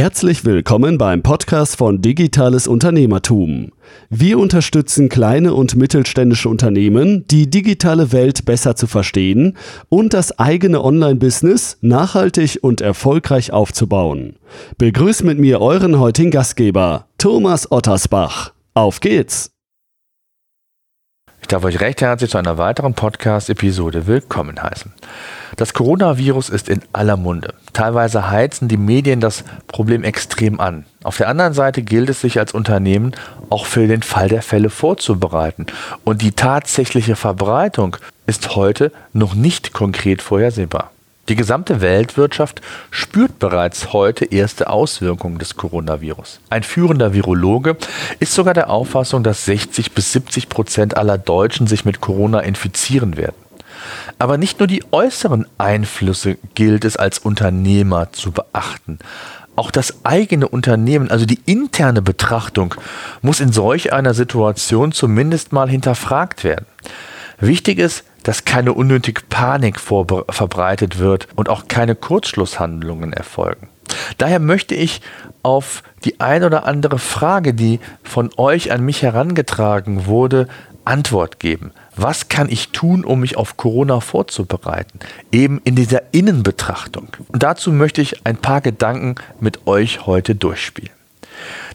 Herzlich willkommen beim Podcast von Digitales Unternehmertum. Wir unterstützen kleine und mittelständische Unternehmen, die digitale Welt besser zu verstehen und das eigene Online-Business nachhaltig und erfolgreich aufzubauen. Begrüßt mit mir euren heutigen Gastgeber, Thomas Ottersbach. Auf geht's! Ich darf euch recht herzlich zu einer weiteren Podcast-Episode willkommen heißen. Das Coronavirus ist in aller Munde. Teilweise heizen die Medien das Problem extrem an. Auf der anderen Seite gilt es sich als Unternehmen auch für den Fall der Fälle vorzubereiten. Und die tatsächliche Verbreitung ist heute noch nicht konkret vorhersehbar. Die gesamte Weltwirtschaft spürt bereits heute erste Auswirkungen des Coronavirus. Ein führender Virologe ist sogar der Auffassung, dass 60 bis 70 Prozent aller Deutschen sich mit Corona infizieren werden. Aber nicht nur die äußeren Einflüsse gilt es als Unternehmer zu beachten. Auch das eigene Unternehmen, also die interne Betrachtung, muss in solch einer Situation zumindest mal hinterfragt werden. Wichtig ist, dass keine unnötige Panik verbreitet wird und auch keine Kurzschlusshandlungen erfolgen. Daher möchte ich auf die ein oder andere Frage, die von euch an mich herangetragen wurde, Antwort geben. Was kann ich tun, um mich auf Corona vorzubereiten? Eben in dieser Innenbetrachtung. Und dazu möchte ich ein paar Gedanken mit euch heute durchspielen.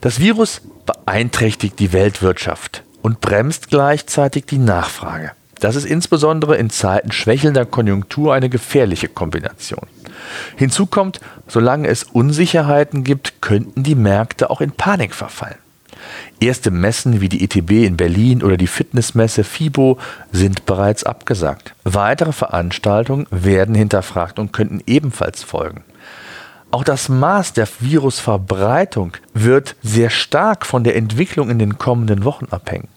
Das Virus beeinträchtigt die Weltwirtschaft und bremst gleichzeitig die Nachfrage. Das ist insbesondere in Zeiten schwächelnder Konjunktur eine gefährliche Kombination. Hinzu kommt, solange es Unsicherheiten gibt, könnten die Märkte auch in Panik verfallen. Erste Messen wie die ETB in Berlin oder die Fitnessmesse FIBO sind bereits abgesagt. Weitere Veranstaltungen werden hinterfragt und könnten ebenfalls folgen. Auch das Maß der Virusverbreitung wird sehr stark von der Entwicklung in den kommenden Wochen abhängen.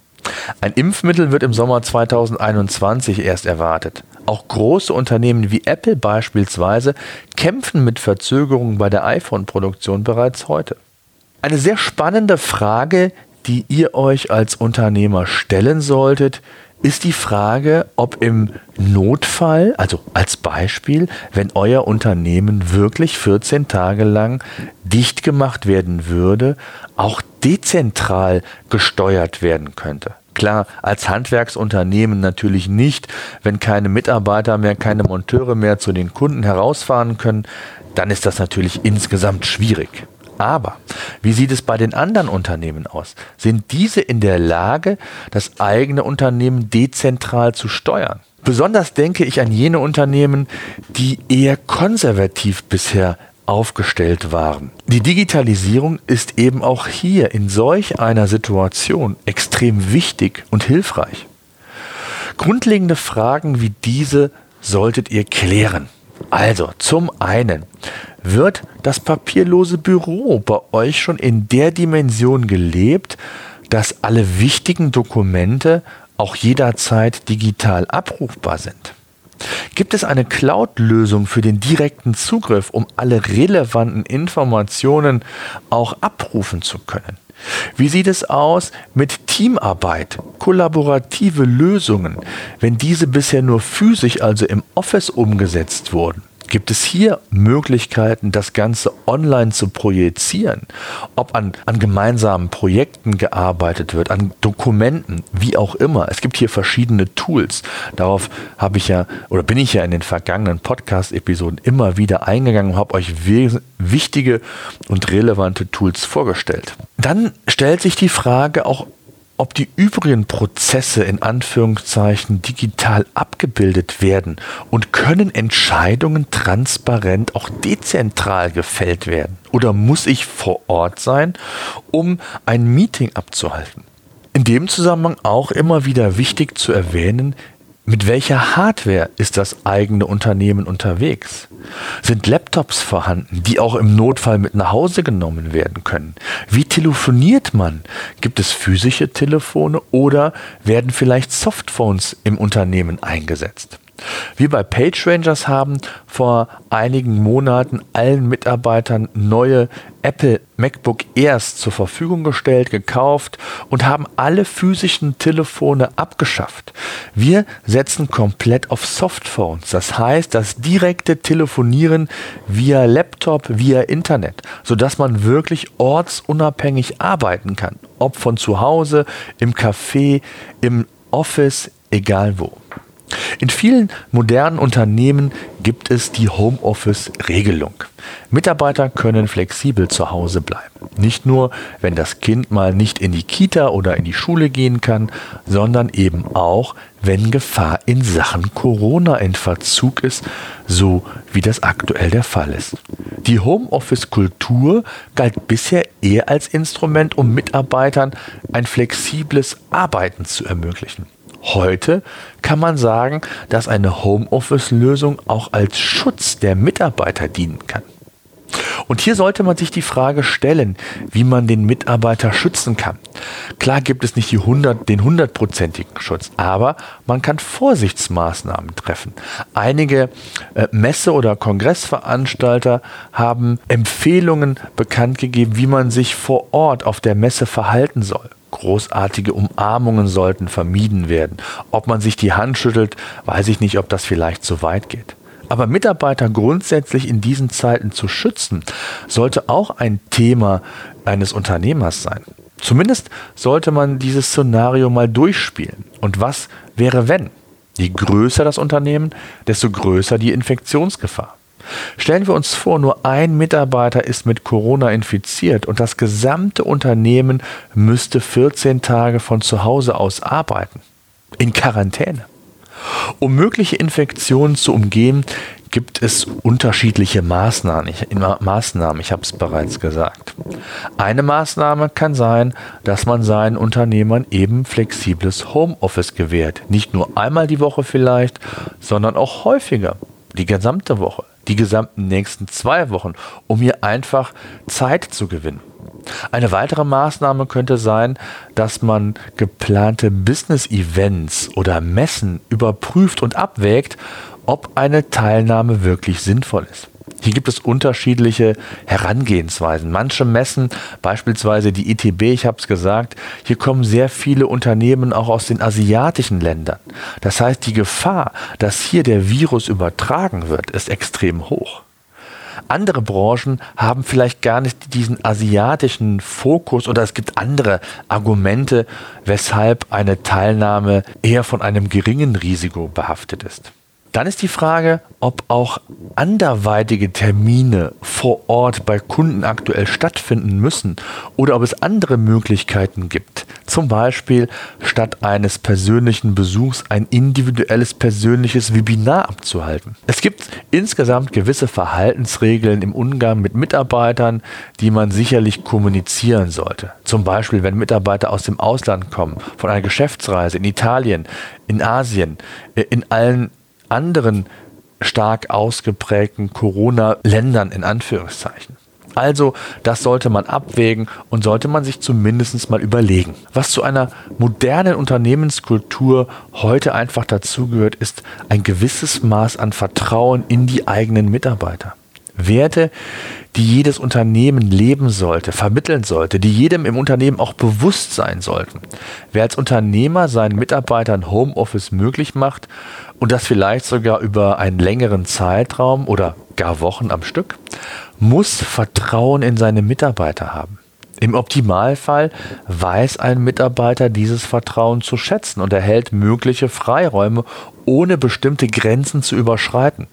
Ein Impfmittel wird im Sommer 2021 erst erwartet. Auch große Unternehmen wie Apple beispielsweise kämpfen mit Verzögerungen bei der iPhone-Produktion bereits heute. Eine sehr spannende Frage, die ihr euch als Unternehmer stellen solltet, ist die Frage, ob im Notfall, also als Beispiel, wenn euer Unternehmen wirklich 14 Tage lang dicht gemacht werden würde, auch dezentral gesteuert werden könnte. Klar, als Handwerksunternehmen natürlich nicht, wenn keine Mitarbeiter mehr, keine Monteure mehr zu den Kunden herausfahren können, dann ist das natürlich insgesamt schwierig. Aber wie sieht es bei den anderen Unternehmen aus? Sind diese in der Lage, das eigene Unternehmen dezentral zu steuern? Besonders denke ich an jene Unternehmen, die eher konservativ bisher aufgestellt waren. Die Digitalisierung ist eben auch hier in solch einer Situation extrem wichtig und hilfreich. Grundlegende Fragen wie diese solltet ihr klären. Also zum einen, wird das papierlose Büro bei euch schon in der Dimension gelebt, dass alle wichtigen Dokumente auch jederzeit digital abrufbar sind? Gibt es eine Cloud-Lösung für den direkten Zugriff, um alle relevanten Informationen auch abrufen zu können? Wie sieht es aus mit Teamarbeit, kollaborative Lösungen, wenn diese bisher nur physisch, also im Office umgesetzt wurden? Gibt es hier Möglichkeiten, das Ganze online zu projizieren? Ob an, an gemeinsamen Projekten gearbeitet wird, an Dokumenten, wie auch immer. Es gibt hier verschiedene Tools. Darauf habe ich ja oder bin ich ja in den vergangenen Podcast-Episoden immer wieder eingegangen und habe euch wichtige und relevante Tools vorgestellt. Dann stellt sich die Frage auch, ob die übrigen Prozesse in Anführungszeichen digital abgebildet werden und können Entscheidungen transparent auch dezentral gefällt werden? Oder muss ich vor Ort sein, um ein Meeting abzuhalten? In dem Zusammenhang auch immer wieder wichtig zu erwähnen, mit welcher Hardware ist das eigene Unternehmen unterwegs? Sind Laptops vorhanden, die auch im Notfall mit nach Hause genommen werden können? Wie telefoniert man? Gibt es physische Telefone oder werden vielleicht Softphones im Unternehmen eingesetzt? Wir bei PageRangers haben vor einigen Monaten allen Mitarbeitern neue Apple MacBook Airs zur Verfügung gestellt, gekauft und haben alle physischen Telefone abgeschafft. Wir setzen komplett auf Softphones, das heißt das direkte Telefonieren via Laptop, via Internet, sodass man wirklich ortsunabhängig arbeiten kann, ob von zu Hause, im Café, im Office, egal wo. In vielen modernen Unternehmen gibt es die Homeoffice-Regelung. Mitarbeiter können flexibel zu Hause bleiben. Nicht nur, wenn das Kind mal nicht in die Kita oder in die Schule gehen kann, sondern eben auch, wenn Gefahr in Sachen Corona in Verzug ist, so wie das aktuell der Fall ist. Die Homeoffice-Kultur galt bisher eher als Instrument, um Mitarbeitern ein flexibles Arbeiten zu ermöglichen. Heute kann man sagen, dass eine Homeoffice-Lösung auch als Schutz der Mitarbeiter dienen kann. Und hier sollte man sich die Frage stellen, wie man den Mitarbeiter schützen kann. Klar gibt es nicht 100, den hundertprozentigen Schutz, aber man kann Vorsichtsmaßnahmen treffen. Einige äh, Messe- oder Kongressveranstalter haben Empfehlungen bekannt gegeben, wie man sich vor Ort auf der Messe verhalten soll. Großartige Umarmungen sollten vermieden werden. Ob man sich die Hand schüttelt, weiß ich nicht, ob das vielleicht zu weit geht. Aber Mitarbeiter grundsätzlich in diesen Zeiten zu schützen, sollte auch ein Thema eines Unternehmers sein. Zumindest sollte man dieses Szenario mal durchspielen. Und was wäre wenn? Je größer das Unternehmen, desto größer die Infektionsgefahr. Stellen wir uns vor, nur ein Mitarbeiter ist mit Corona infiziert und das gesamte Unternehmen müsste 14 Tage von zu Hause aus arbeiten. In Quarantäne. Um mögliche Infektionen zu umgehen, gibt es unterschiedliche Maßnahmen. Ich, Maßnahmen, ich habe es bereits gesagt. Eine Maßnahme kann sein, dass man seinen Unternehmern eben flexibles Homeoffice gewährt. Nicht nur einmal die Woche vielleicht, sondern auch häufiger, die gesamte Woche die gesamten nächsten zwei Wochen, um hier einfach Zeit zu gewinnen. Eine weitere Maßnahme könnte sein, dass man geplante Business-Events oder Messen überprüft und abwägt, ob eine Teilnahme wirklich sinnvoll ist. Hier gibt es unterschiedliche Herangehensweisen. Manche messen, beispielsweise die ITB, ich habe es gesagt, hier kommen sehr viele Unternehmen auch aus den asiatischen Ländern. Das heißt, die Gefahr, dass hier der Virus übertragen wird, ist extrem hoch. Andere Branchen haben vielleicht gar nicht diesen asiatischen Fokus oder es gibt andere Argumente, weshalb eine Teilnahme eher von einem geringen Risiko behaftet ist. Dann ist die Frage, ob auch anderweitige Termine vor Ort bei Kunden aktuell stattfinden müssen oder ob es andere Möglichkeiten gibt. Zum Beispiel statt eines persönlichen Besuchs ein individuelles persönliches Webinar abzuhalten. Es gibt insgesamt gewisse Verhaltensregeln im Umgang mit Mitarbeitern, die man sicherlich kommunizieren sollte. Zum Beispiel, wenn Mitarbeiter aus dem Ausland kommen, von einer Geschäftsreise in Italien, in Asien, äh, in allen anderen stark ausgeprägten Corona-Ländern in Anführungszeichen. Also, das sollte man abwägen und sollte man sich zumindest mal überlegen. Was zu einer modernen Unternehmenskultur heute einfach dazugehört, ist ein gewisses Maß an Vertrauen in die eigenen Mitarbeiter. Werte, die jedes Unternehmen leben sollte, vermitteln sollte, die jedem im Unternehmen auch bewusst sein sollten. Wer als Unternehmer seinen Mitarbeitern Homeoffice möglich macht und das vielleicht sogar über einen längeren Zeitraum oder gar Wochen am Stück, muss Vertrauen in seine Mitarbeiter haben. Im Optimalfall weiß ein Mitarbeiter dieses Vertrauen zu schätzen und erhält mögliche Freiräume, ohne bestimmte Grenzen zu überschreiten.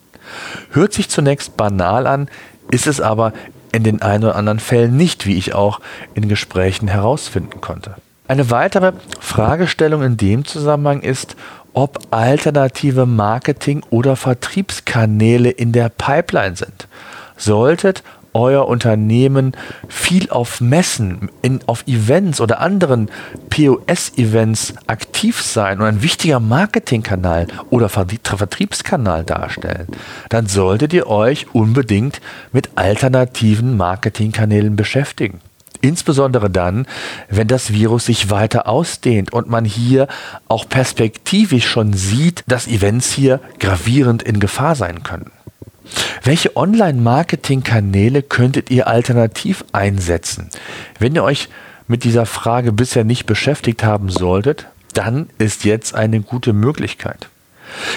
Hört sich zunächst banal an, ist es aber in den ein oder anderen Fällen nicht, wie ich auch in Gesprächen herausfinden konnte. Eine weitere Fragestellung in dem Zusammenhang ist, ob alternative Marketing- oder Vertriebskanäle in der Pipeline sind. Solltet euer Unternehmen viel auf Messen, in, auf Events oder anderen POS-Events aktiv sein und ein wichtiger Marketingkanal oder Vertriebskanal darstellen, dann solltet ihr euch unbedingt mit alternativen Marketingkanälen beschäftigen. Insbesondere dann, wenn das Virus sich weiter ausdehnt und man hier auch perspektivisch schon sieht, dass Events hier gravierend in Gefahr sein können. Welche Online-Marketing-Kanäle könntet ihr alternativ einsetzen? Wenn ihr euch mit dieser Frage bisher nicht beschäftigt haben solltet, dann ist jetzt eine gute Möglichkeit.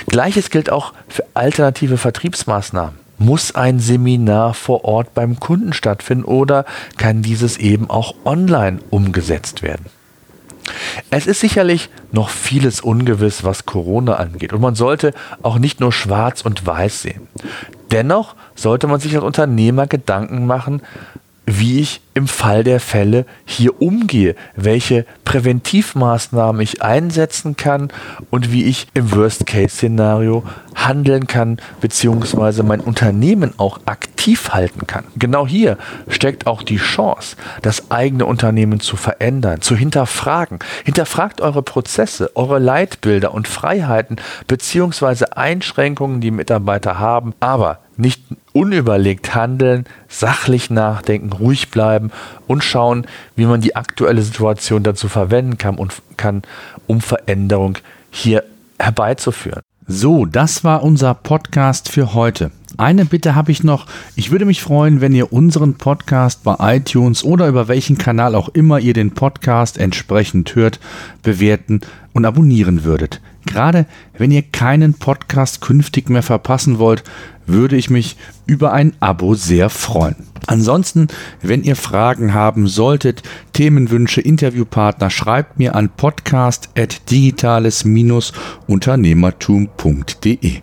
Gleiches gilt auch für alternative Vertriebsmaßnahmen. Muss ein Seminar vor Ort beim Kunden stattfinden oder kann dieses eben auch online umgesetzt werden? Es ist sicherlich noch vieles ungewiss, was Corona angeht. Und man sollte auch nicht nur schwarz und weiß sehen. Dennoch sollte man sich als Unternehmer Gedanken machen, wie ich im Fall der Fälle hier umgehe, welche Präventivmaßnahmen ich einsetzen kann und wie ich im Worst-Case-Szenario handeln kann, beziehungsweise mein Unternehmen auch aktiv halten kann. Genau hier steckt auch die Chance, das eigene Unternehmen zu verändern, zu hinterfragen. Hinterfragt eure Prozesse, eure Leitbilder und Freiheiten, beziehungsweise Einschränkungen, die Mitarbeiter haben, aber nicht unüberlegt handeln, sachlich nachdenken, ruhig bleiben und schauen, wie man die aktuelle Situation dazu verwenden kann und kann, um Veränderung hier herbeizuführen. So, das war unser Podcast für heute. Eine Bitte habe ich noch. Ich würde mich freuen, wenn ihr unseren Podcast bei iTunes oder über welchen Kanal auch immer ihr den Podcast entsprechend hört, bewerten und abonnieren würdet. Gerade wenn ihr keinen Podcast künftig mehr verpassen wollt, würde ich mich über ein Abo sehr freuen. Ansonsten, wenn ihr Fragen haben solltet, Themenwünsche, Interviewpartner, schreibt mir an podcast.digitales-unternehmertum.de.